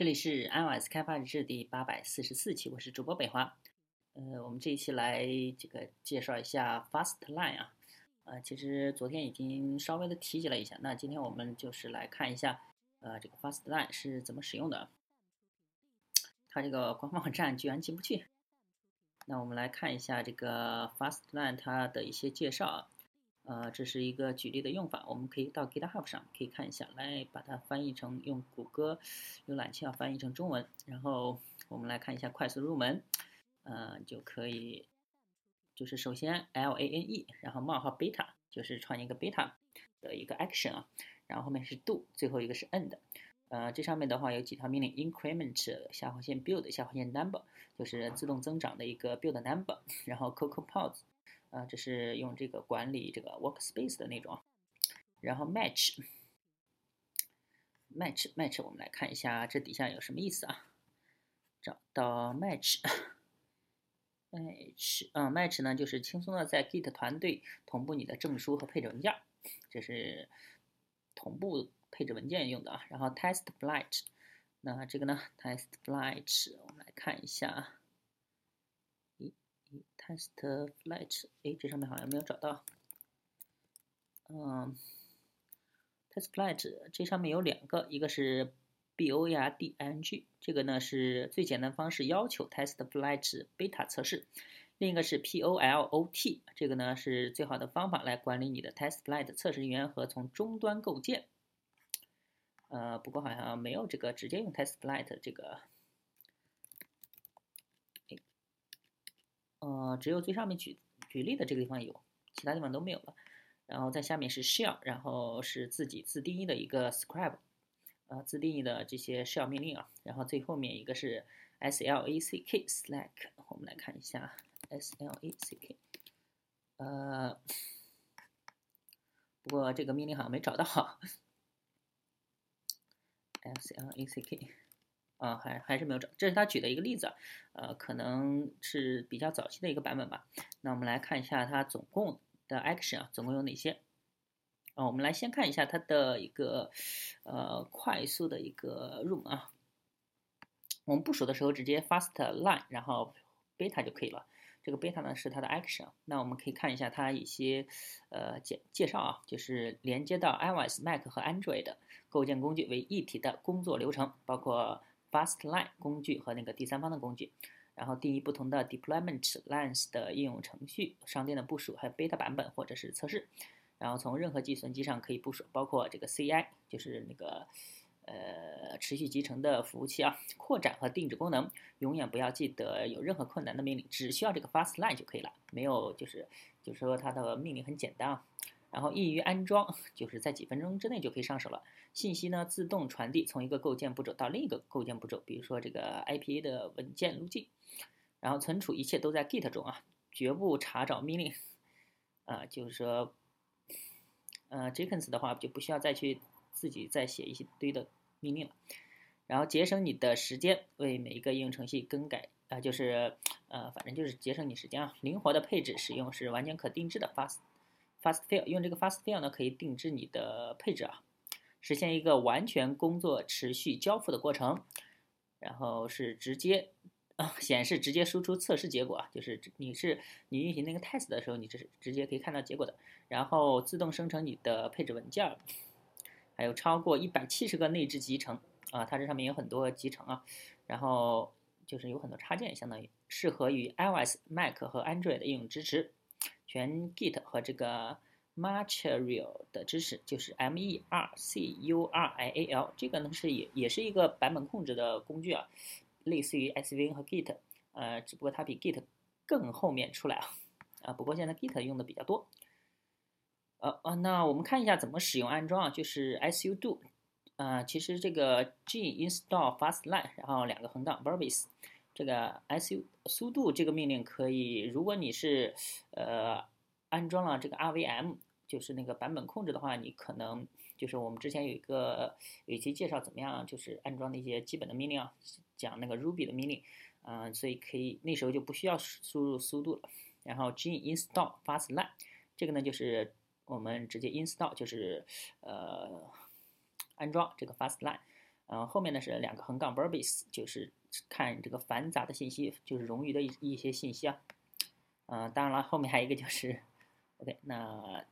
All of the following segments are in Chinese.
这里是 iOS 开发日志第八百四十四期，我是主播北华。呃，我们这一期来这个介绍一下 Fastline 啊。呃，其实昨天已经稍微的提及了一下，那今天我们就是来看一下，呃，这个 Fastline 是怎么使用的。它这个官方网站居然进不去。那我们来看一下这个 Fastline 它的一些介绍啊。呃，这是一个举例的用法，我们可以到 GitHub 上可以看一下，来把它翻译成用谷歌浏览器要翻译成中文，然后我们来看一下快速入门，呃，就可以，就是首先 L A N E，然后冒号 beta，就是创建一个 beta 的一个 action 啊，然后后面是 do，最后一个是 end，呃，这上面的话有几条命令，increment 下划线 build 下划线 number，就是自动增长的一个 build number，然后 coco pause。啊，这是用这个管理这个 workspace 的那种，然后 match，match，match，我们来看一下这底下有什么意思啊？找到 match，match，嗯，match 呢就是轻松的在 Git 团队同步你的证书和配置文件，这是同步配置文件用的啊。然后 test flight，那这个呢 test flight，我们来看一下。Test flight，哎，这上面好像没有找到。嗯，test flight 这上面有两个，一个是 boerding，这个呢是最简单方式要求 test flight beta 测试；另一个是 polot，这个呢是最好的方法来管理你的 test flight 测试人员和从终端构建。呃，不过好像没有这个直接用 test flight 这个。呃，只有最上面举举例的这个地方有，其他地方都没有了。然后在下面是 shell，然后是自己自定义的一个 script，呃，自定义的这些 shell 命令啊。然后最后面一个是 slack slack，我们来看一下 slack，呃，不过这个命令好像没找到，slack。啊，还还是没有找，这是他举的一个例子，呃，可能是比较早期的一个版本吧。那我们来看一下它总共的 action 啊，总共有哪些？啊，我们来先看一下它的一个呃快速的一个入门啊。我们部署的时候直接 fast line，然后 beta 就可以了。这个 beta 呢是它的 action。那我们可以看一下它一些呃介介绍啊，就是连接到 iOS、Mac 和 Android 的构建工具为一体的工作流程，包括 Fastline 工具和那个第三方的工具，然后定义不同的 deployment lines 的应用程序、商店的部署，还有 beta 版本或者是测试，然后从任何计算机上可以部署，包括这个 CI，就是那个呃持续集成的服务器啊。扩展和定制功能，永远不要记得有任何困难的命令，只需要这个 Fastline 就可以了，没有就是就是说它的命令很简单啊。然后易于安装，就是在几分钟之内就可以上手了。信息呢自动传递，从一个构建步骤到另一个构建步骤，比如说这个 IPA 的文件路径。然后存储一切都在 Git 中啊，绝不查找命令。啊，就是说，呃，Jenkins 的话就不需要再去自己再写一些堆的命令了。然后节省你的时间，为每一个应用程序更改啊，就是呃，反正就是节省你时间啊。灵活的配置使用是完全可定制的。Fast Fast Fill 用这个 Fast Fill 呢，可以定制你的配置啊。实现一个完全工作持续交付的过程，然后是直接啊显示直接输出测试结果啊，就是你是你运行那个 test 的时候，你这是直接可以看到结果的。然后自动生成你的配置文件，还有超过一百七十个内置集成啊，它这上面有很多集成啊，然后就是有很多插件，相当于适合于 iOS、Mac 和 Android 的应用支持，全 Git 和这个。Material 的知识就是 M E R C U R I A L，这个呢是也也是一个版本控制的工具啊，类似于 SVN 和 Git，呃，只不过它比 Git 更后面出来啊，啊，不过现在 Git 用的比较多。呃呃，那我们看一下怎么使用安装啊，就是 sudo，啊，其实这个 G install fastline，然后两个横杠 verbs，这个 sudo 这个命令可以，如果你是呃。安装了这个 RVM，就是那个版本控制的话，你可能就是我们之前有一个有一期介绍怎么样，就是安装的一些基本的命令啊，讲那个 Ruby 的命令，嗯，所以可以那时候就不需要输入速度了。然后 G install fastline，这个呢就是我们直接 install，就是呃安装这个 fastline，嗯，后面呢是两个横杠 verbs，就是看这个繁杂的信息，就是冗余的一一些信息啊。嗯，当然了，后面还有一个就是 OK，那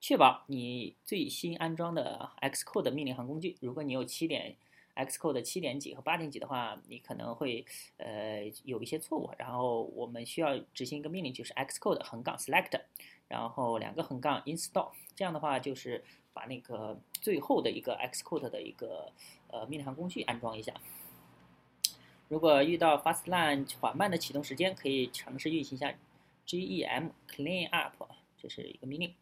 确保你最新安装的 Xcode 命令行工具，如果你有七点。Xcode 七点几和八点几的话，你可能会呃有一些错误。然后我们需要执行一个命令，就是 Xcode 横杠 select，然后两个横杠 install。这样的话就是把那个最后的一个 Xcode 的一个呃命令行工具安装一下。如果遇到 Fastline 缓慢的启动时间，可以尝试运行一下 gem clean up，这是一个命令。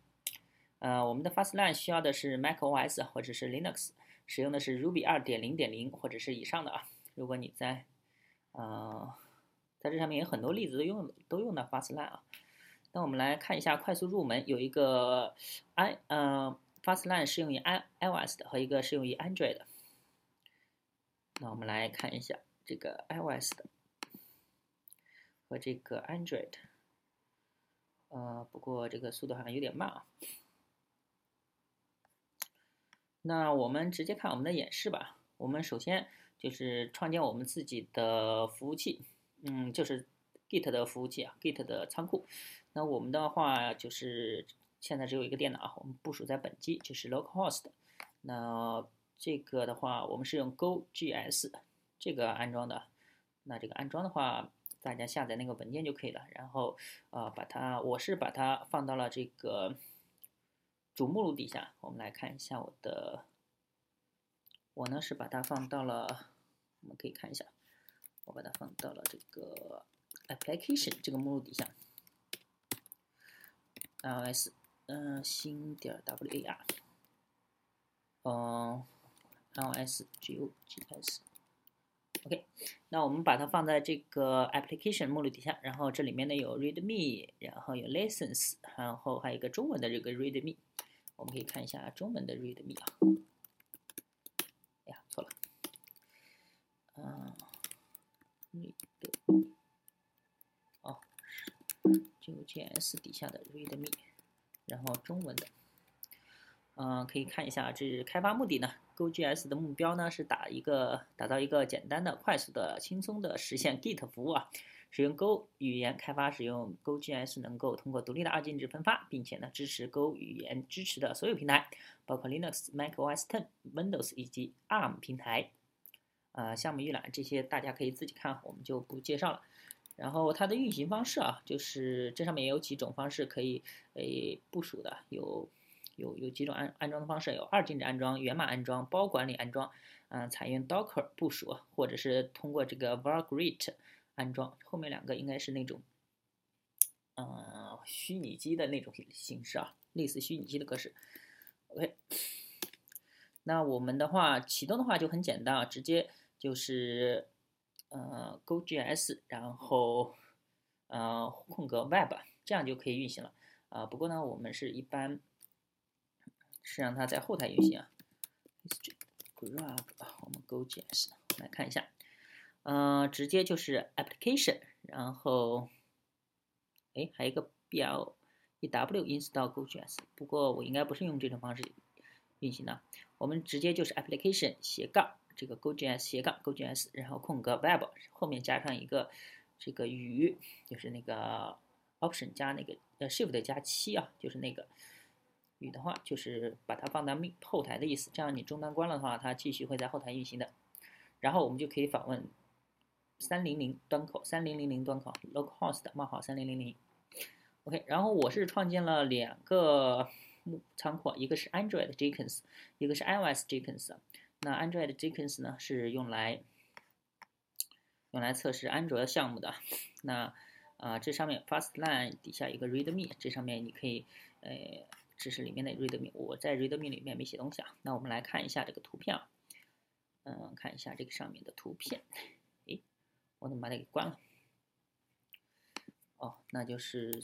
呃，我们的 Fastline 需要的是 macOS 或者是 Linux。使用的是 Ruby 二点零点零或者是以上的啊。如果你在，呃，在这上面有很多例子都用都用到 Fastline 啊。那我们来看一下快速入门，有一个 i 呃 Fastline 适用于 i iOS 的和一个适用于 Android 的。那我们来看一下这个 iOS 的和这个 Android，呃，不过这个速度好像有点慢啊。那我们直接看我们的演示吧。我们首先就是创建我们自己的服务器，嗯，就是 Git 的服务器啊，Git 的仓库。那我们的话就是现在只有一个电脑，我们部署在本机，就是 localhost。那这个的话，我们是用 GoGS 这个安装的。那这个安装的话，大家下载那个文件就可以了。然后啊，把它，我是把它放到了这个。主目录底下，我们来看一下我的。我呢是把它放到了，我们可以看一下，我把它放到了这个 application 这个目录底下。iOS，嗯，新点 war，嗯，iOS GOGS。OK，那我们把它放在这个 application 目录底下，然后这里面呢有 README，然后有 Lessons，然后还有一个中文的这个 README。我们可以看一下中文的 README 啊，哎呀，错了，嗯，README，哦，GoJS 底下的 README，然后中文的，嗯，可以看一下，这是开发目的呢 GoGS 的目标呢是打一个打造一个简单的、快速的、轻松的实现 Git 服务啊。使用 Go 语言开发，使用 GoGS 能够通过独立的二进制分发，并且呢支持 Go 语言支持的所有平台，包括 Linux、macOS 10、Windows 以及 ARM 平台。呃，项目预览这些大家可以自己看，我们就不介绍了。然后它的运行方式啊，就是这上面也有几种方式可以诶部署的，有有有几种安安装的方式，有二进制安装、源码安装、包管理安装，嗯，采用 Docker 部署，或者是通过这个 Vagrant。安装后面两个应该是那种，嗯，虚拟机的那种形式啊，类似虚拟机的格式。OK，那我们的话启动的话就很简单啊，直接就是呃 GoJS，然后呃空格 Web，这样就可以运行了啊。不过呢，我们是一般是让它在后台运行啊。history Grab，我们 GoJS 来看一下。嗯，直接就是 application，然后，哎，还有一个 b l e w install GoJS，不过我应该不是用这种方式运行的，我们直接就是 application 斜杠这个 GoJS 斜杠 GoJS，然后空格 web 后面加上一个这个与，就是那个 option 加那个呃 shift 加七啊，就是那个语的话，就是把它放到后台的意思，这样你终端关了的话，它继续会在后台运行的，然后我们就可以访问。三零零端口，三零零零端口，localhost 冒号三零零零，OK。然后我是创建了两个仓库，一个是 Android Jenkins，一个是 iOS Jenkins。那 Android Jenkins 呢是用来用来测试安卓项目的。那啊，这上面 Fastline 底下有个 README，这上面你可以呃，这是里面的 README。我在 README 里面没写东西啊。那我们来看一下这个图片啊，嗯，看一下这个上面的图片。我怎么把它给关了？哦，那就是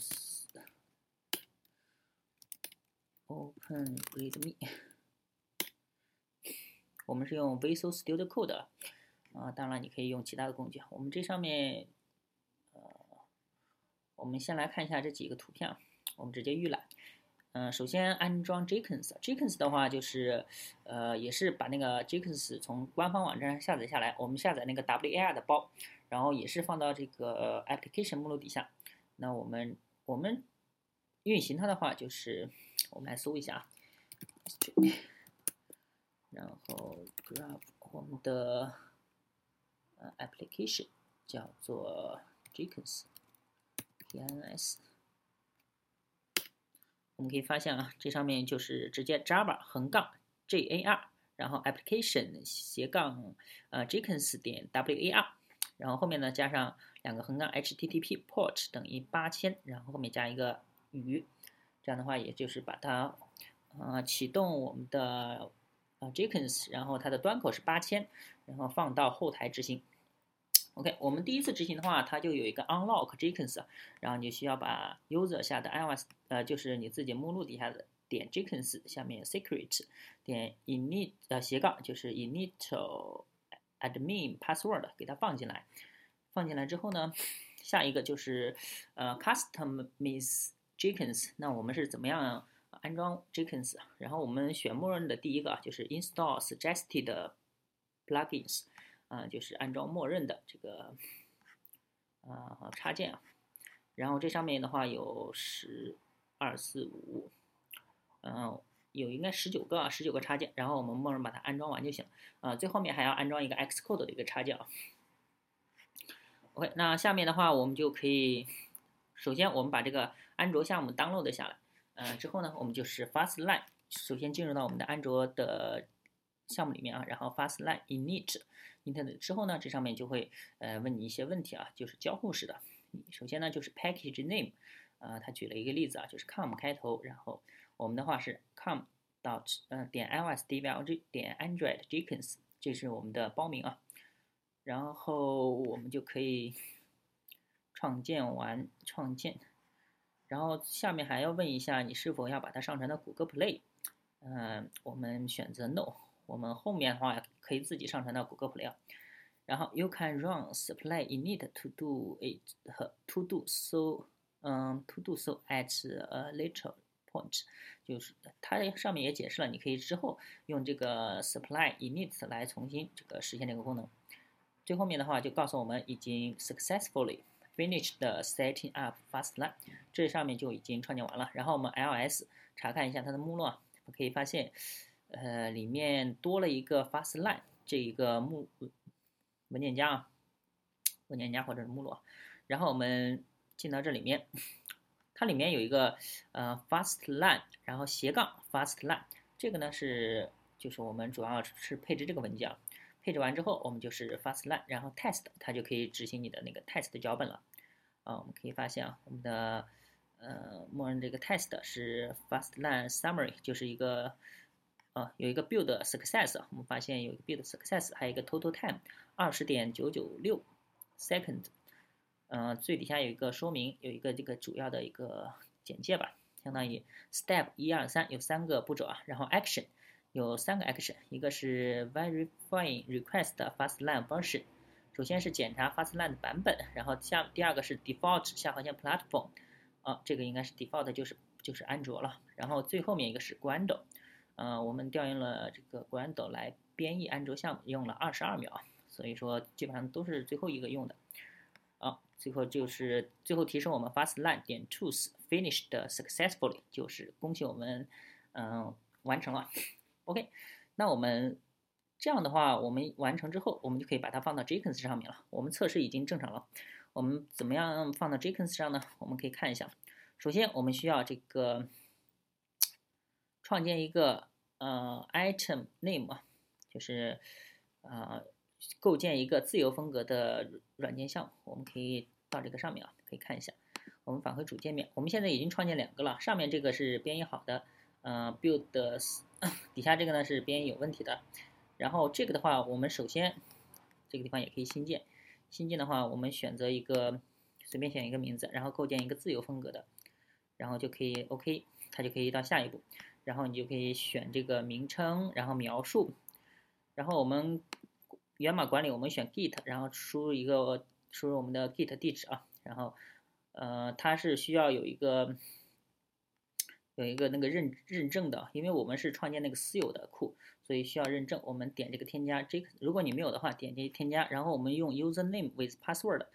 Open README。我们是用 Visual Studio Code 啊，当然你可以用其他的工具。我们这上面，呃，我们先来看一下这几个图片，我们直接预览。嗯，首先安装 Jenkins，Jenkins 的话就是，呃，也是把那个 Jenkins 从官方网站上下载下来，我们下载那个 WAR 的包，然后也是放到这个 Application 目录底下。那我们我们运行它的话，就是我们来搜一下啊，然后 grab 我们的呃 Application 叫做 Jenkins，PNS。我们可以发现啊，这上面就是直接 Java 横杠 jar，然后 application 斜杠呃 Jenkins 点 war，然后后面呢加上两个横杠 http port 等于八千，然后后面加一个鱼，这样的话也就是把它呃启动我们的呃 Jenkins，然后它的端口是八千，然后放到后台执行。OK，我们第一次执行的话，它就有一个 unlock Jenkins，然后你需要把 user 下的 iOS，呃，就是你自己目录底下的点 Jenkins 下面 secret 点 init 呃斜杠就是 initial admin password 给它放进来，放进来之后呢，下一个就是呃 customize Jenkins，那我们是怎么样安装 Jenkins？然后我们选默认的第一个就是 install suggested plugins。啊，就是安装默认的这个啊插件啊，然后这上面的话有十二四五，嗯，有应该十九个啊，十九个插件，然后我们默认把它安装完就行啊。最后面还要安装一个 Xcode 的一个插件啊。OK，那下面的话我们就可以，首先我们把这个安卓项目 download 下来，嗯，之后呢，我们就是 Fastline，首先进入到我们的安卓的项目里面啊，然后 Fastline init。init 之后呢，这上面就会呃问你一些问题啊，就是交互式的。首先呢就是 package name，啊，他举了一个例子啊，就是 com 开头，然后我们的话是 com dot 呃点 iOS dev 点 Android Jenkins，这是我们的包名啊。然后我们就可以创建完创建，然后下面还要问一下你是否要把它上传到谷歌 Play，嗯，我们选择 no。我们后面的话可以自己上传到谷歌 Play，然后 you can run supply init to do it 和 to do so，嗯，to do so at a later point，就是它上面也解释了，你可以之后用这个 supply init 来重新这个实现这个功能。最后面的话就告诉我们已经 successfully finished the setting up Fastline，这上面就已经创建完了。然后我们 ls 查看一下它的目录啊，可以发现。呃，里面多了一个 Fastline 这一个目文件夹啊，文件夹或者是目录啊，然后我们进到这里面，它里面有一个呃 Fastline，然后斜杠 Fastline，这个呢是就是我们主要是配置这个文件，配置完之后我们就是 Fastline，然后 Test 它就可以执行你的那个 Test 脚本了。啊，我们可以发现啊，我们的呃默认这个 Test 是 Fastline Summary，就是一个。啊，有一个 build success，我们发现有一个 build success，还有一个 total time 二十点九九六 second，嗯，最底下有一个说明，有一个这个主要的一个简介吧，相当于 step 一二三有三个步骤啊，然后 action 有三个 action，一个是 verifying request Fastline version，首先是检查 Fastline 的版本，然后下第二个是 default 下划线 platform，啊，这个应该是 default 就是就是安卓了，然后最后面一个是 Gradle。呃，我们调用了这个 Gradle 来编译安卓项目，用了二十二秒，所以说基本上都是最后一个用的。好，最后就是最后提示我们 Fastline 点 Tools finished successfully，就是恭喜我们，嗯，完成了。OK，那我们这样的话，我们完成之后，我们就可以把它放到 Jenkins 上面了。我们测试已经正常了，我们怎么样放到 Jenkins 上呢？我们可以看一下，首先我们需要这个。创建一个呃 item name，就是呃构建一个自由风格的软件项目。我们可以到这个上面啊，可以看一下。我们返回主界面，我们现在已经创建两个了。上面这个是编译好的，呃 build 底下这个呢是编译有问题的。然后这个的话，我们首先这个地方也可以新建。新建的话，我们选择一个随便选一个名字，然后构建一个自由风格的，然后就可以 OK，它就可以到下一步。然后你就可以选这个名称，然后描述，然后我们源码管理，我们选 git，然后输入一个输入我们的 git 地址啊，然后呃它是需要有一个有一个那个认认证的，因为我们是创建那个私有的库，所以需要认证。我们点这个添加 J，如果你没有的话，点击添加，然后我们用 username with password，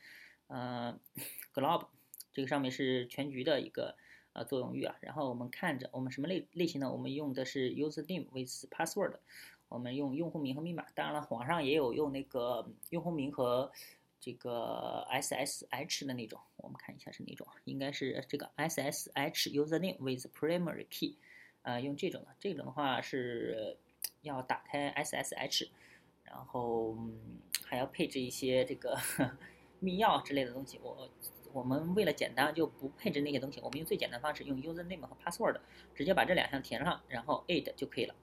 呃，glob，这个上面是全局的一个呃作用域啊。然后我们看着我们什么类类型呢？我们用的是 username with password，我们用用户名和密码。当然了，网上也有用那个用户名和这个 SSH 的那种，我们看一下是哪种，应该是这个 SSH username with primary key，呃，用这种的，这种的话是要打开 SSH，然后嗯还要配置一些这个 密钥之类的东西。我我们为了简单就不配置那些东西，我们用最简单方式，用 username 和 password，直接把这两项填上，然后 add 就可以了。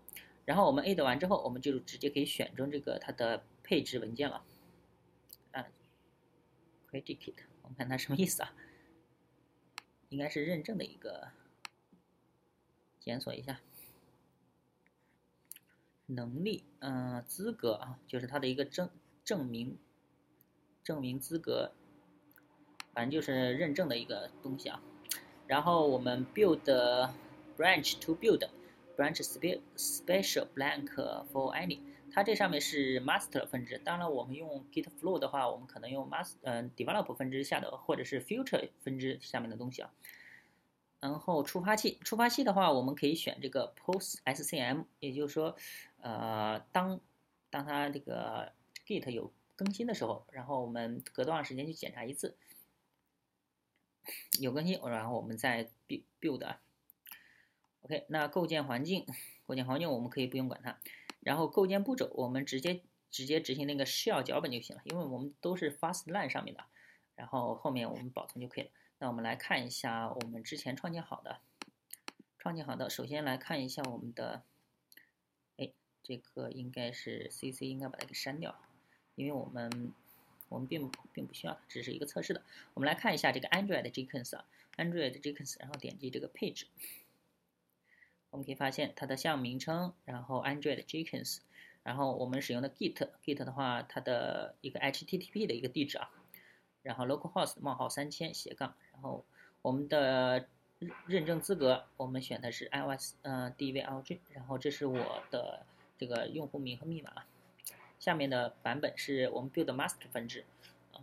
然后我们 add 完之后，我们就直接可以选中这个它的配置文件了。predicate，我们看它什么意思啊？应该是认证的一个，检索一下，能力，嗯，资格啊，就是它的一个证证明，证明资格，反正就是认证的一个东西啊。然后我们 build branch to build branch spe special blank for any。它这上面是 master 分支，当然我们用 git flow 的话，我们可能用 master 嗯 develop 分支下的，或者是 future 分支下面的东西啊。然后触发器，触发器的话，我们可以选这个 post scm，也就是说，呃，当当它这个 git 有更新的时候，然后我们隔多长时间去检查一次，有更新，然后我们再 build 啊。OK，那构建环境，构建环境我们可以不用管它。然后构建步骤，我们直接直接执行那个 shell 脚本就行了，因为我们都是 Fastlane 上面的，然后后面我们保存就可以了。那我们来看一下我们之前创建好的，创建好的，首先来看一下我们的，哎，这个应该是 CC，应该把它给删掉，因为我们我们并并不需要，只是一个测试的。我们来看一下这个 Android Jenkins 啊，Android Jenkins，然后点击这个配置。我们可以发现它的项目名称，然后 Android Jenkins，然后我们使用的 Git，Git 的话，它的一个 HTTP 的一个地址啊，然后 localhost 冒号三千斜杠，然后我们的认证资格，我们选的是 iOS，呃，DVLG，然后这是我的这个用户名和密码，下面的版本是我们 build master 分支，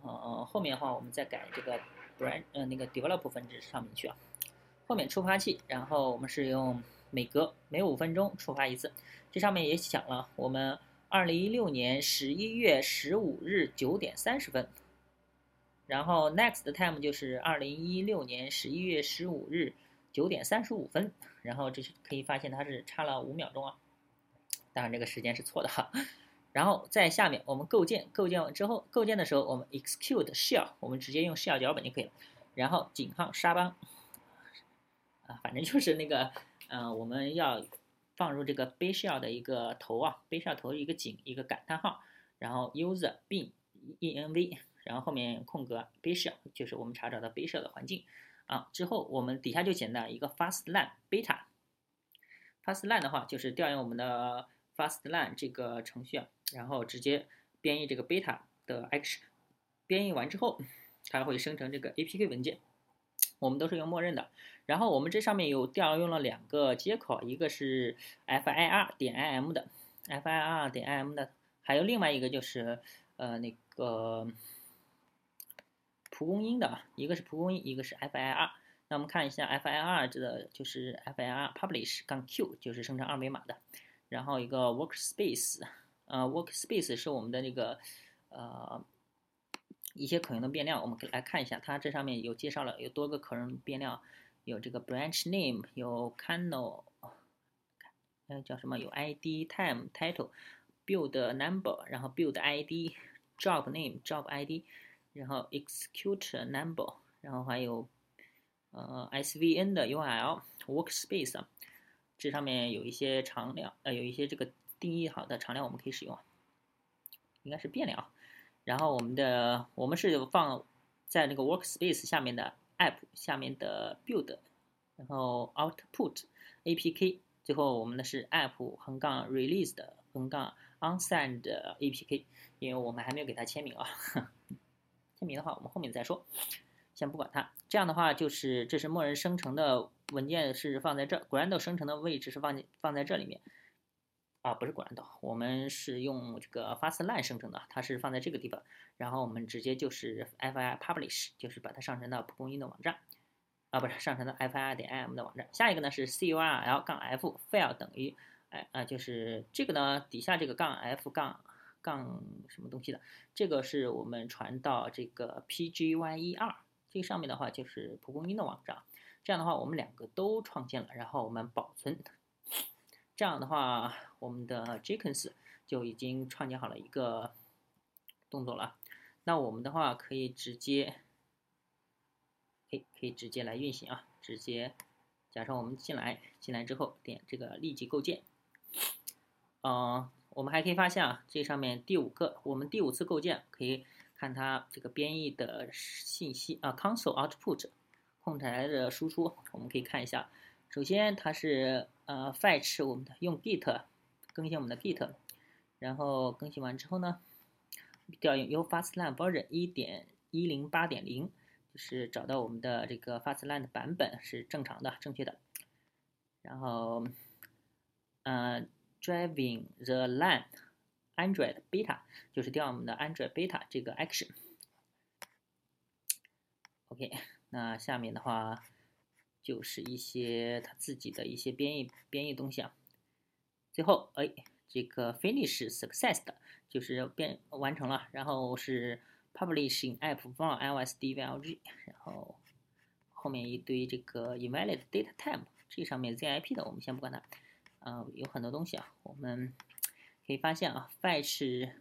呃，后面的话我们再改这个 brand，呃，那个 develop 分支上面去啊，后面触发器，然后我们是用。每隔每五分钟触发一次，这上面也讲了，我们二零一六年十一月十五日九点三十分，然后 next time 就是二零一六年十一月十五日九点三十五分，然后这是可以发现它是差了五秒钟啊，当然这个时间是错的哈。然后在下面我们构建，构建完之后，构建的时候我们 execute shell，我们直接用 shell 脚本就可以了，然后井号沙邦，啊，反正就是那个。嗯，我们要放入这个 b s h e l l 的一个头啊 b s h e l l 头一个井一个感叹号，然后 user bin env，然后后面空格 b a s h e l 就是我们查找的 b s h e l l 的环境啊。之后我们底下就写了一个 Fastlane beta，Fastlane 的话就是调用我们的 Fastlane 这个程序啊，然后直接编译这个 beta 的 action，编译完之后，它会生成这个 apk 文件。我们都是用默认的，然后我们这上面有调用了两个接口，一个是 fir 点 im 的，fir 点 im 的，还有另外一个就是呃那个蒲公英的，一个是蒲公英，一个是 fir。那我们看一下 fir 这个就是 fir publish 杠 q 就是生成二维码的，然后一个 workspace，呃 workspace 是我们的那个呃。一些可用的变量，我们可以来看一下，它这上面有介绍了有多个可用变量，有这个 branch name，有 kernel，呃叫什么？有 id time title build number，然后 build id job name job id，然后 execute number，然后还有呃 svn 的 URL workspace，这上面有一些常量，呃有一些这个定义好的常量我们可以使用，应该是变量。然后我们的我们是放在那个 workspace 下面的 app 下面的 build，然后 output apk，最后我们的是 app 横杠 released 横杠 unsigned apk，因为我们还没有给它签名啊，签名的话我们后面再说。先不管它。这样的话，就是这是默认生成的文件是放在这，grandle 生成的位置是放进放在这里面。啊，不是 Gradle，我们是用这个 Fastline 生成的，它是放在这个地方。然后我们直接就是 FI Publish，就是把它上传到蒲公英的网站。啊，不是上传到 FI 点 IM 的网站。下一个呢是 CURL 杠 F file 等于，哎啊，就是这个呢底下这个杠 F 杠杠什么东西的，这个是我们传到这个 pgy 一二。这上面的话就是蒲公英的网站，这样的话我们两个都创建了，然后我们保存，这样的话我们的 Jenkins 就已经创建好了一个动作了。那我们的话可以直接，可以可以直接来运行啊，直接假设我们进来，进来之后点这个立即构建，嗯，我们还可以发现啊，这上面第五个，我们第五次构建可以。看它这个编译的信息啊，console output 控制台的输出，我们可以看一下。首先它是呃 fetch 我们的用 git 更新我们的 git，然后更新完之后呢，调用 u fastlane version 一点一零八点零，就是找到我们的这个 fastlane 的版本是正常的、正确的。然后嗯，driving the line。Android Beta 就是调我们的 Android Beta 这个 action。OK，那下面的话就是一些它自己的一些编译编译东西啊。最后，哎，这个 finish success 的就是变完成了，然后是 publishing app from iOS DVLG，然后后面一堆这个 invalid data time，这上面 ZIP 的我们先不管它，嗯，有很多东西啊，我们。可以发现啊，fetch，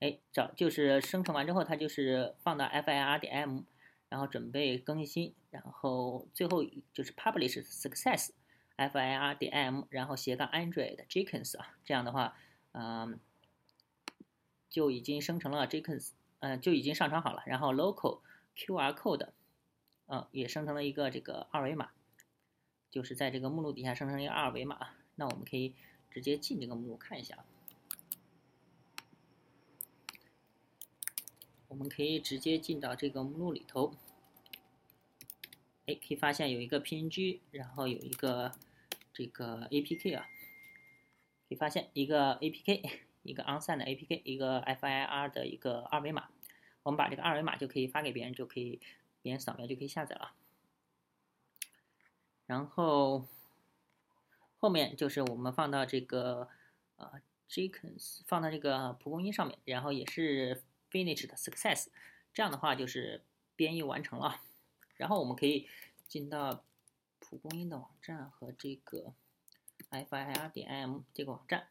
哎，找就是生成完之后，它就是放到 fir 点 m，然后准备更新，然后最后就是 publish success，fir 点 m，然后斜杠 android jenkins 啊，这样的话，嗯，就已经生成了 jenkins，嗯，就已经上传好了，然后 local qr code，嗯，也生成了一个这个二维码，就是在这个目录底下生成一个二维码，那我们可以。直接进这个目录看一下，我们可以直接进到这个目录里头，哎，可以发现有一个 PNG，然后有一个这个 APK 啊，可以发现一个 APK，一个 onsite 的 APK，一个 FIR 的一个二维码，我们把这个二维码就可以发给别人，就可以别人扫描就可以下载了，然后。后面就是我们放到这个呃 Jenkins 放到这个蒲公英上面，然后也是 finished success，这样的话就是编译完成了。然后我们可以进到蒲公英的网站和这个 fir 点 im 这个网站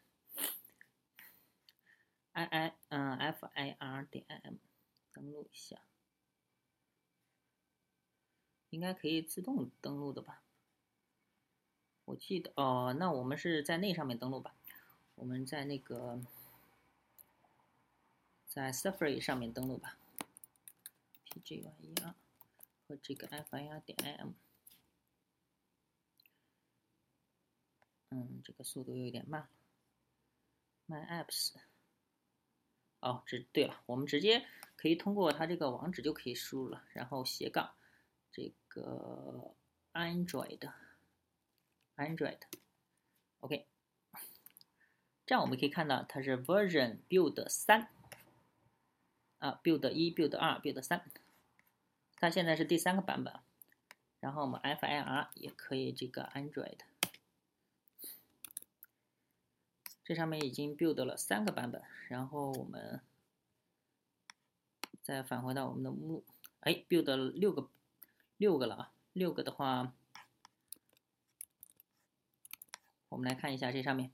，i i 嗯 fir 点 im 登录一下，应该可以自动登录的吧。我记得哦，那我们是在那上面登录吧？我们在那个在 Safari 上面登录吧。PGYER 和这个 FIR 点 IM。嗯，这个速度有点慢。My Apps。哦，这对了，我们直接可以通过它这个网址就可以输入了，然后斜杠这个 Android。Android，OK，这样我们可以看到它是 Version Build 三啊，Build 一、Build 二、Build 三，它现在是第三个版本。然后我们 FIR 也可以这个 Android，这上面已经 Build 了三个版本。然后我们再返回到我们的目，哎，Build 了六个，六个了啊，六个的话。我们来看一下这上面，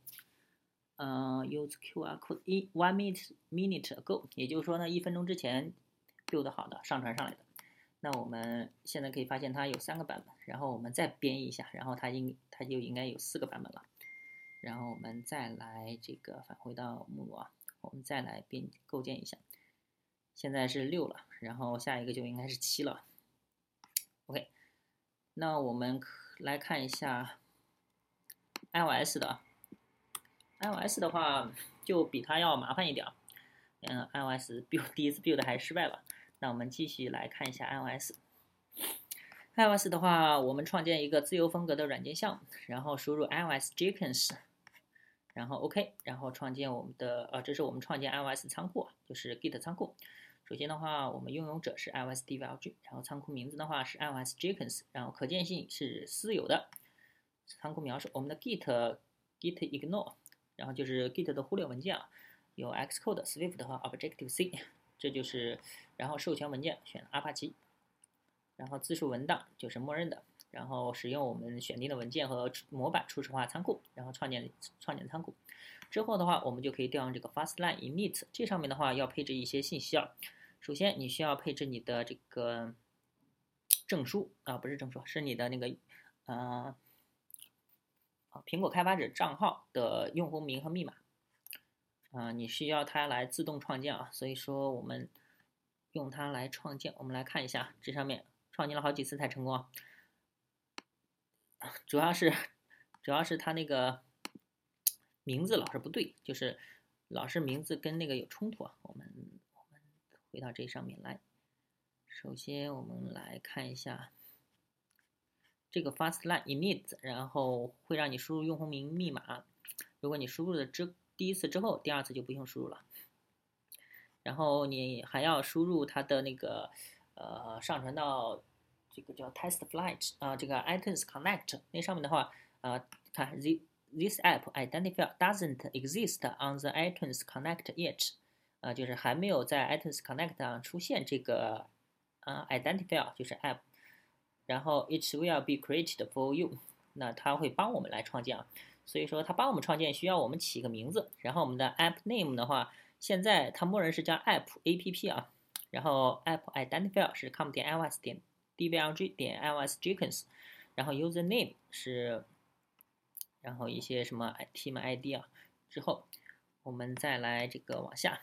嗯，use QR code 一 one minute minute ago，也就是说呢，一分钟之前 build 好的上传上来的。那我们现在可以发现它有三个版本，然后我们再编译一下，然后它应它就应该有四个版本了。然后我们再来这个返回到目录啊，我们再来编构建一下，现在是六了，然后下一个就应该是七了。OK，那我们来看一下。iOS 的，iOS 的话就比它要麻烦一点，嗯，iOS build 第一次 build 还失败了，那我们继续来看一下 iOS。iOS 的话，我们创建一个自由风格的软件项目，然后输入 iOS Jenkins，然后 OK，然后创建我们的呃，这是我们创建 iOS 仓库，就是 Git 仓库。首先的话，我们拥有者是 iOS dev.g，然后仓库名字的话是 iOS Jenkins，然后可见性是私有的。仓库描述，我们的 Git Git ignore，然后就是 Git 的忽略文件啊，有 Xcode、Swift 和 Objective C，这就是，然后授权文件选阿帕奇。然后字数文档就是默认的，然后使用我们选定的文件和模板初始化仓库，然后创建创建仓库。之后的话，我们就可以调用这个 fastline init。这上面的话要配置一些信息啊。首先你需要配置你的这个证书啊，不是证书，是你的那个呃啊苹果开发者账号的用户名和密码啊，你需要它来自动创建啊。所以说我们用它来创建，我们来看一下这上面。创建了好几次才成功啊，主要是主要是他那个名字老是不对，就是老是名字跟那个有冲突啊。我们我们回到这上面来，首先我们来看一下这个 fastline init，然后会让你输入用户名密码。如果你输入了之第一次之后，第二次就不用输入了。然后你还要输入它的那个。呃，上传到这个叫 Test Flight 啊，这个 iTunes Connect 那上面的话，呃，看 this this app identifier doesn't exist on the iTunes Connect yet，啊，就是还没有在 iTunes Connect 上出现这个啊 identifier，就是 app，然后 it will be created for you，那它会帮我们来创建啊，所以说它帮我们创建需要我们起个名字，然后我们的 app name 的话，现在它默认是叫 app app 啊。然后 app identifier 是 com 点 iOS 点 dblg 点 iOS Jenkins，然后 user name 是，然后一些什么 team ID 啊，之后我们再来这个往下，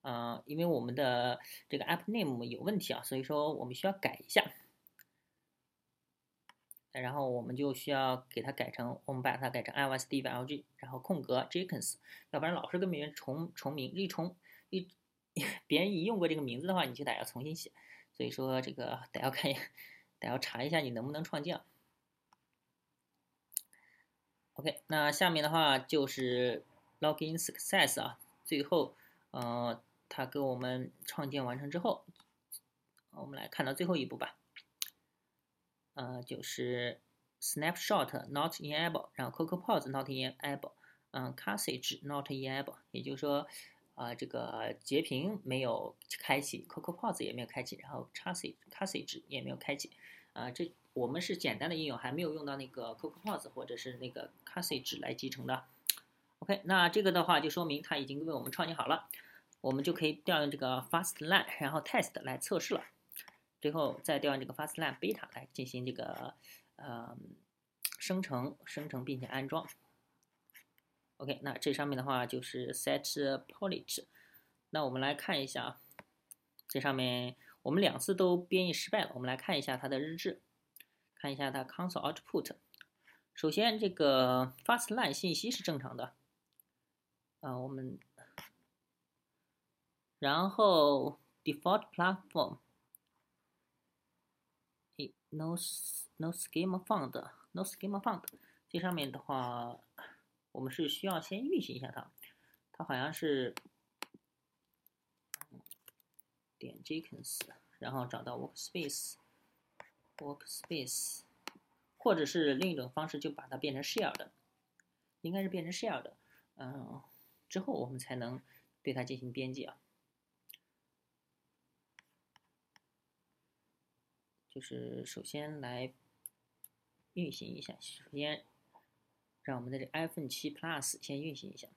啊，因为我们的这个 app name 有问题啊，所以说我们需要改一下，然后我们就需要给它改成，我们把它改成 iOS dblg，然后空格 Jenkins，要不然老是跟别人重重名一重一。别人一用过这个名字的话，你就得要重新写，所以说这个得要看，得要查一下你能不能创建。OK，那下面的话就是 login success 啊，最后，呃，它给我们创建完成之后，我们来看到最后一步吧，呃，就是 snapshot not enable，然后 CocoPods not enable，嗯，Cassage not enable，也就是说。啊，这个截屏没有开启，CocoPods 也没有开启，然后 Cassage Cassage 也没有开启。啊，这我们是简单的应用，还没有用到那个 CocoPods 或者是那个 Cassage 来集成的。OK，那这个的话就说明它已经为我们创建好了，我们就可以调用这个 Fastline，然后 Test 来测试了。最后再调用这个 Fastline Beta 来进行这个呃生成、生成并且安装。OK，那这上面的话就是 set polish。那我们来看一下啊，这上面我们两次都编译失败了。我们来看一下它的日志，看一下它 console output。首先，这个 fastline 信息是正常的啊，我们然后 default platform no no schema found，no schema found。这上面的话。我们是需要先运行一下它，它好像是点 Jenkins，然后找到 Workspace，Workspace，或者是另一种方式，就把它变成 Share 的，应该是变成 Share 的，嗯，之后我们才能对它进行编辑啊，就是首先来运行一下，首先。让我们的这 iPhone 7 Plus 先运行一下，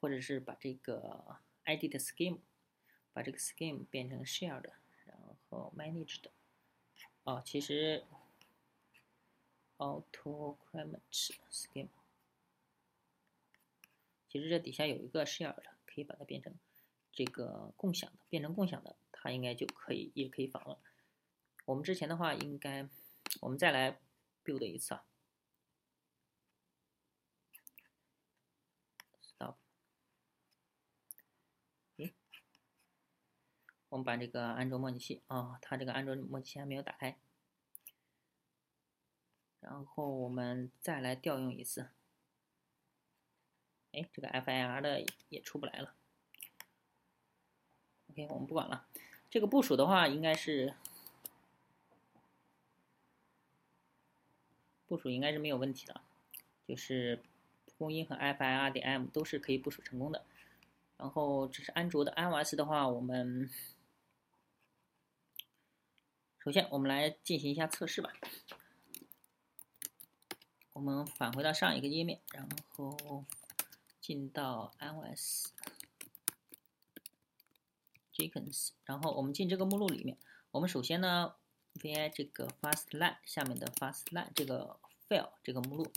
或者是把这个 Edit Scheme，把这个 Scheme 变成 Shared，然后 Managed。哦，其实 auto-crement Scheme，其实这底下有一个 Shared，可以把它变成这个共享的，变成共享的，它应该就可以，也可以访问。我们之前的话，应该我们再来 build 一次啊 stop。我们把这个安卓模拟器啊，它这个安卓模拟器还没有打开，然后我们再来调用一次。哎，这个 FIR 的也出不来了。OK，我们不管了。这个部署的话，应该是部署应该是没有问题的，就是蒲公英和 FIR 点 M 都是可以部署成功的。然后这是安卓的 iOS 的话，我们首先我们来进行一下测试吧。我们返回到上一个页面，然后。进到 iOS，Jenkins，然后我们进这个目录里面。我们首先呢，vi 这个 fastline 下面的 fastline 这个 file 这个目录，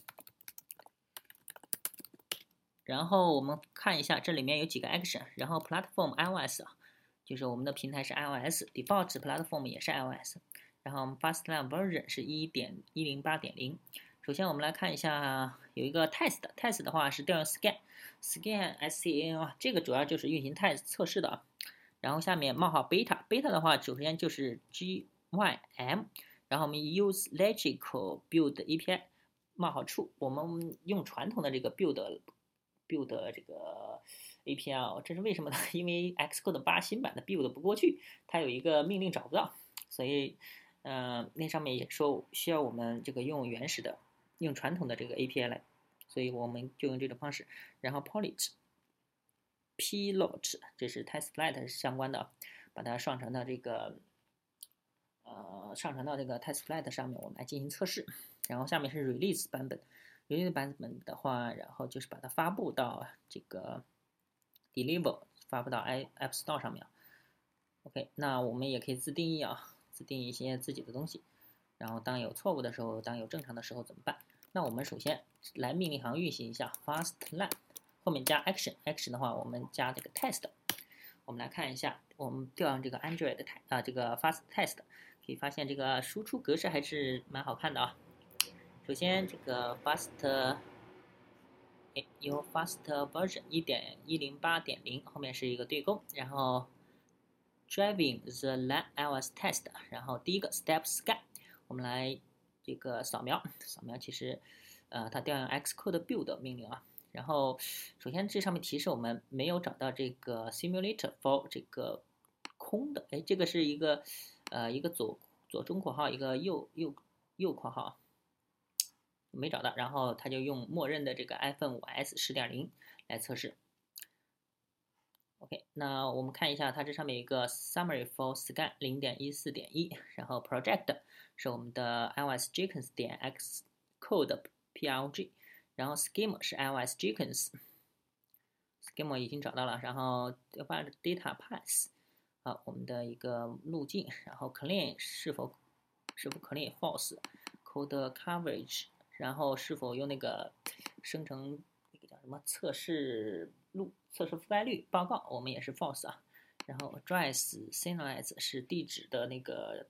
然后我们看一下这里面有几个 action。然后 platform iOS 啊，就是我们的平台是 iOS，default platform 也是 iOS。然后 fastline version 是一点一零八点零。首先我们来看一下，有一个 test，test 的话是调用 scan。scan scan 啊，这个主要就是运行 test 测试的啊。然后下面冒号 beta，beta 的话首先就是 gym，然后我们 use logical build API 冒号处我们用传统的这个 build build 这个 API，这是为什么呢？因为 Xcode 八新版的 build 不过去，它有一个命令找不到，所以嗯，那上面也说需要我们这个用原始的，用传统的这个 API 来。所以我们就用这种方式，然后 polish，plot，这是 testflight 相关的，把它上传到这个，呃，上传到这个 testflight 上面，我们来进行测试。然后下面是 release 版本，release 版本的话，然后就是把它发布到这个 deliver，发布到 i app store 上面。OK，那我们也可以自定义啊，自定义一些自己的东西。然后当有错误的时候，当有正常的时候怎么办？那我们首先来命令行运行一下 fastline，后面加 action，action 的话我们加这个 test。我们来看一下，我们调用这个 Android 的啊这个 fast test，可以发现这个输出格式还是蛮好看的啊。首先这个 fast，哎，有 fast version 一点一零八点零，后面是一个对勾，然后 driving the line iOS test，然后第一个 step scan，我们来。这个扫描，扫描其实，呃，它调用 Xcode build 命令啊。然后，首先这上面提示我们没有找到这个 simulator for 这个空的，哎，这个是一个，呃，一个左左中括号，一个右右右括号，没找到。然后它就用默认的这个 iPhone 5s 十点零来测试。OK，那我们看一下它这上面一个 summary for scan 零点一四点一，然后 project。是我们的 iOS Jenkins 点 Xcode PLG，然后 Schema 是 iOS Jenkins，Schema 已经找到了，然后 Default Data Pass 好，我们的一个路径，然后 Clean 是否是否 Clean False，Code Coverage，然后是否用那个生成那个叫什么测试路测试覆盖率报告，我们也是 False 啊，然后 Address s i g n a l i z e 是地址的那个。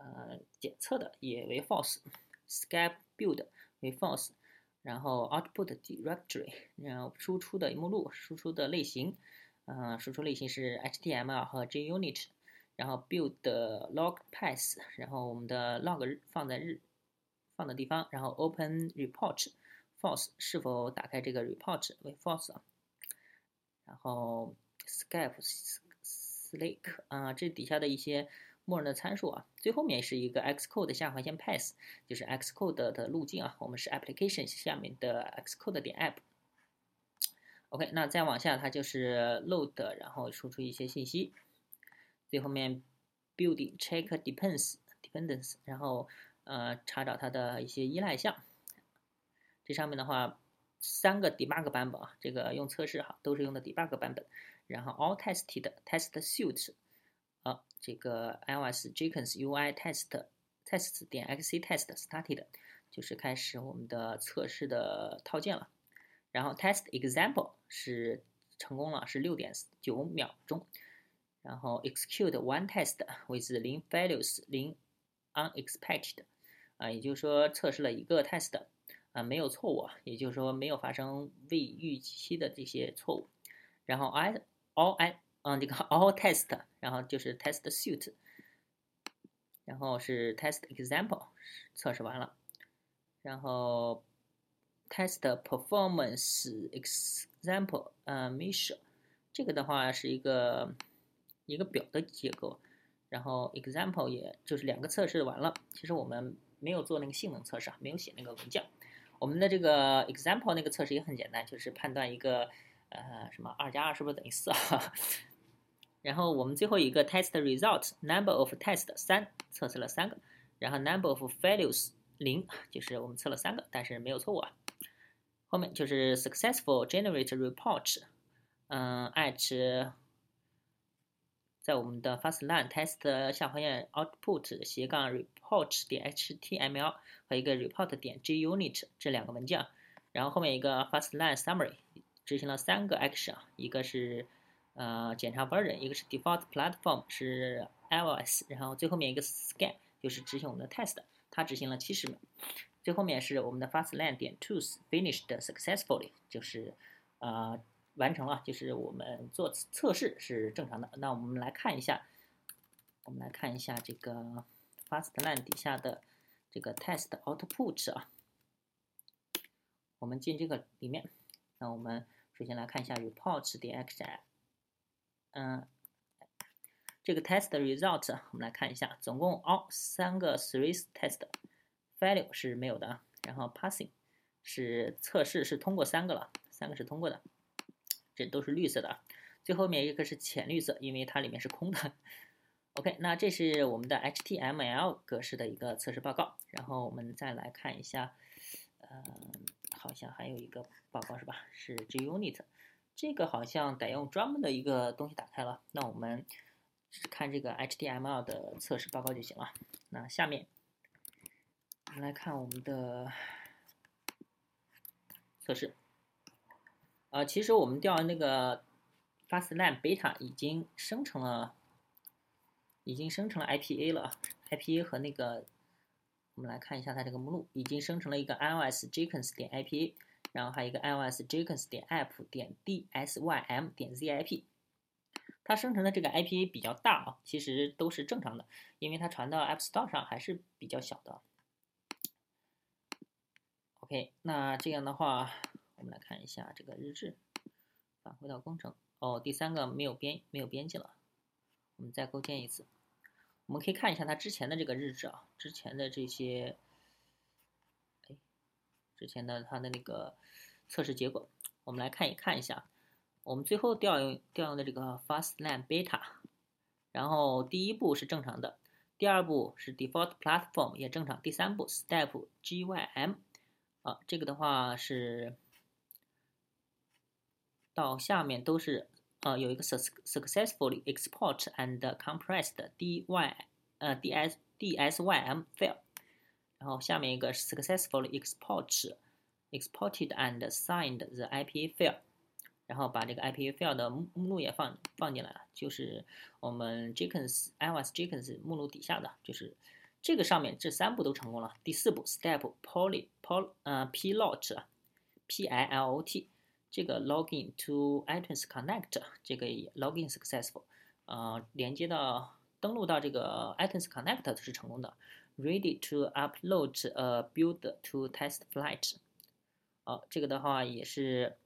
呃，检测的也为 false。skype build 为 false，然后 output directory，然后输出的目录，输出的类型，呃，输出类型是 HTML 和 JUnit，然后 build log path，然后我们的 log 放在日放的地方，然后 open report false，是否打开这个 report 为 false，啊然后 Skype slake 啊，这底下的一些。默认的参数啊，最后面是一个 Xcode 下划线 path，就是 Xcode 的路径啊。我们是 application 下面的 Xcode 点 app。OK，那再往下它就是 load，然后输出一些信息。最后面 building check depends dependence，然后呃查找它的一些依赖项。这上面的话三个 debug 版本啊，这个用测试哈都是用的 debug 版本。然后 all tested test suite。好，这个 iOS Jenkins UI test test 点 xc test started 就是开始我们的测试的套件了。然后 test example 是成功了，是六点九秒钟。然后 execute one test with 零 failures 零 unexpected 啊，也就是说测试了一个 test 啊没有错误，也就是说没有发生未预期的这些错误。然后 I all I 嗯，这个 all test，然后就是 test suit，然后是 test example，测试完了，然后 test performance ex example，呃，measure，这个的话是一个一个表的结构，然后 example 也就是两个测试完了，其实我们没有做那个性能测试啊，没有写那个文件。我们的这个 example 那个测试也很简单，就是判断一个呃什么二加二是不是等于四啊？然后我们最后一个 test result number of test 三测试了三个，然后 number of failures 零就是我们测了三个，但是没有错误啊。后面就是 successful generate report，嗯，at 在我们的 fastline test 下划线 output 斜杠 report 点 html。和一个 report 点 junit 这两个文件，然后后面一个 fastline summary 执行了三个 action，一个是呃检查 version，一个是 default platform 是 iOS，然后最后面一个 scan 就是执行我们的 test，它执行了七十秒，最后面是我们的 Fastlane 点 tools finished successfully，就是呃完成了，就是我们做测试是正常的。那我们来看一下，我们来看一下这个 Fastlane 底下的。这个 test output 啊，我们进这个里面，那我们首先来看一下 Reports 点 xi，嗯，这个 test result 我们来看一下，总共哦三个 Three Test test，fail 是没有的啊，然后 passing 是测试是通过三个了，三个是通过的，这都是绿色的啊，最后面一个是浅绿色，因为它里面是空的。OK，那这是我们的 HTML 格式的一个测试报告。然后我们再来看一下，呃，好像还有一个报告是吧？是 JUnit，这个好像得用专门的一个东西打开了。那我们看这个 HTML 的测试报告就行了。那下面我们来看我们的测试。呃，其实我们调那个 Fastlane Beta 已经生成了。已经生成了 IPA 了，IPA 和那个，我们来看一下它这个目录，已经生成了一个 iOS Jenkins 点 IPA，然后还有一个 iOS Jenkins 点 App 点 DSYM 点 ZIP。它生成的这个 IPA 比较大啊，其实都是正常的，因为它传到 App Store 上还是比较小的。OK，那这样的话，我们来看一下这个日志，返回到工程，哦，第三个没有编没有编辑了，我们再构建一次。我们可以看一下它之前的这个日志啊，之前的这些，哎，之前的它的那个测试结果，我们来看一看一下。我们最后调用调用的这个 Fastlane Beta，然后第一步是正常的，第二步是 Default Platform 也正常，第三步 Step GYM，这个的话是到下面都是。呃，有一个 successfully export and compressed dy 呃 ds dsym file，然后下面一个是 successfully export exported and signed the IPA file，然后把这个 IPA file 的目录也放放进来了，就是我们 Jenkins iOS Jenkins 目录底下的，就是这个上面这三步都成功了。第四步 step poly pol 呃 pilot p i l o t 这个 login to iTunes Connect 这个 login successful，呃，连接到登录到这个 iTunes Connect 是成功的。Ready to upload a build to test flight，哦，这个的话也是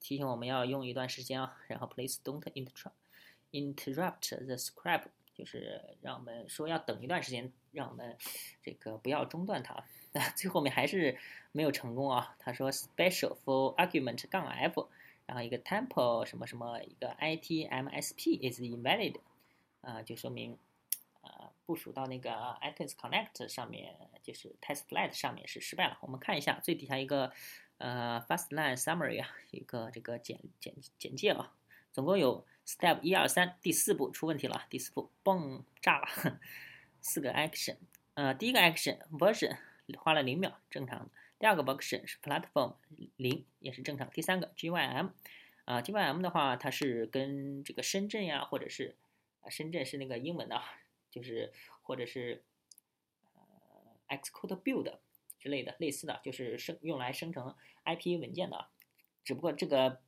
提醒我们要用一段时间啊。然后 Please don't interrupt interrupt the script，就是让我们说要等一段时间，让我们这个不要中断它。最后面还是没有成功啊！他说 special for argument 杠 f，然后一个 temple 什么什么一个 itmsp is invalid，啊，就说明啊部署到那个 iTunes Connect 上面，就是 TestFlight 上面是失败了。我们看一下最底下一个呃 Fastline Summary 啊，一个这个简简简介啊，总共有 Step 一二三，第四步出问题了，第四步嘣炸了，四个 Action，呃，第一个 Action Version。花了零秒，正常。第二个 box 是 platform 零，也是正常。第三个 GYM，啊，GYM 的话，它是跟这个深圳呀，或者是，深圳是那个英文的，就是或者是呃 Xcode build 之类的类似的，就是生用来生成 IP 文件的。只不过这个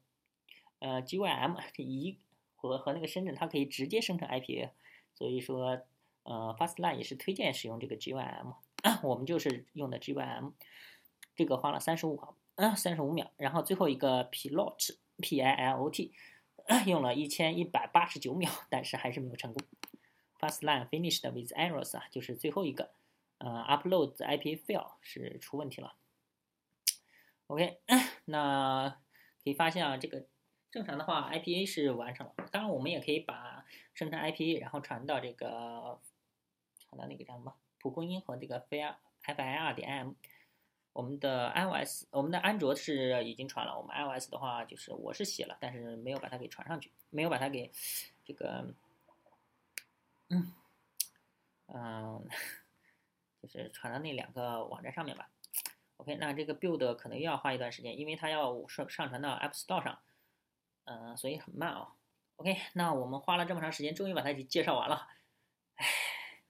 呃 GYM 一和和那个深圳，它可以直接生成 IPA，所以说，呃，Fastline 也是推荐使用这个 GYM，我们就是用的 GYM，这个花了三十五毫，啊，三十五秒，然后最后一个 Pilot P I L O T，用了一千一百八十九秒，但是还是没有成功。Fastline finished with errors 啊，就是最后一个，呃，upload IPA file 是出问题了。OK，那可以发现啊，这个正常的话，IPA 是完成了。当然，我们也可以把生成 IPA，然后传到这个传到那个叫什么蒲公英和这个 fir fir 点 m。我们的 iOS，我们的安卓是已经传了。我们 iOS 的话，就是我是写了，但是没有把它给传上去，没有把它给这个，嗯嗯，就是传到那两个网站上面吧。OK，那这个 build 可能又要花一段时间，因为它要上上传到 App Store 上，嗯，所以很慢啊。OK，那我们花了这么长时间，终于把它给介绍完了。哎，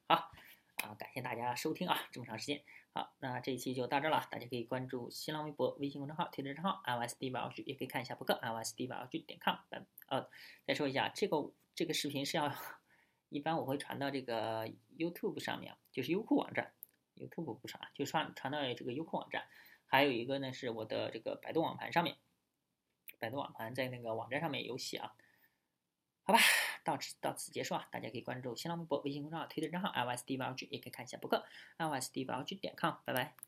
好啊，感谢大家收听啊，这么长时间。好，那这一期就到这了，大家可以关注新浪微博、微信公众号、推特账号 LSD 宝具，也可以看一下博客 LSD 宝具点 com。呃，再说一下，这个这个视频是要一般我会传到这个 YouTube 上面，就是优酷网站。YouTube 不传，就传传到这个优酷网站。还有一个呢，是我的这个百度网盘上面，百度网盘在那个网站上面有写啊。好吧，到此到此结束啊！大家可以关注新浪微博、微信公众号、推特账号 LSD 宝具，也可以看一下博客 l s d v g 点 com。拜拜。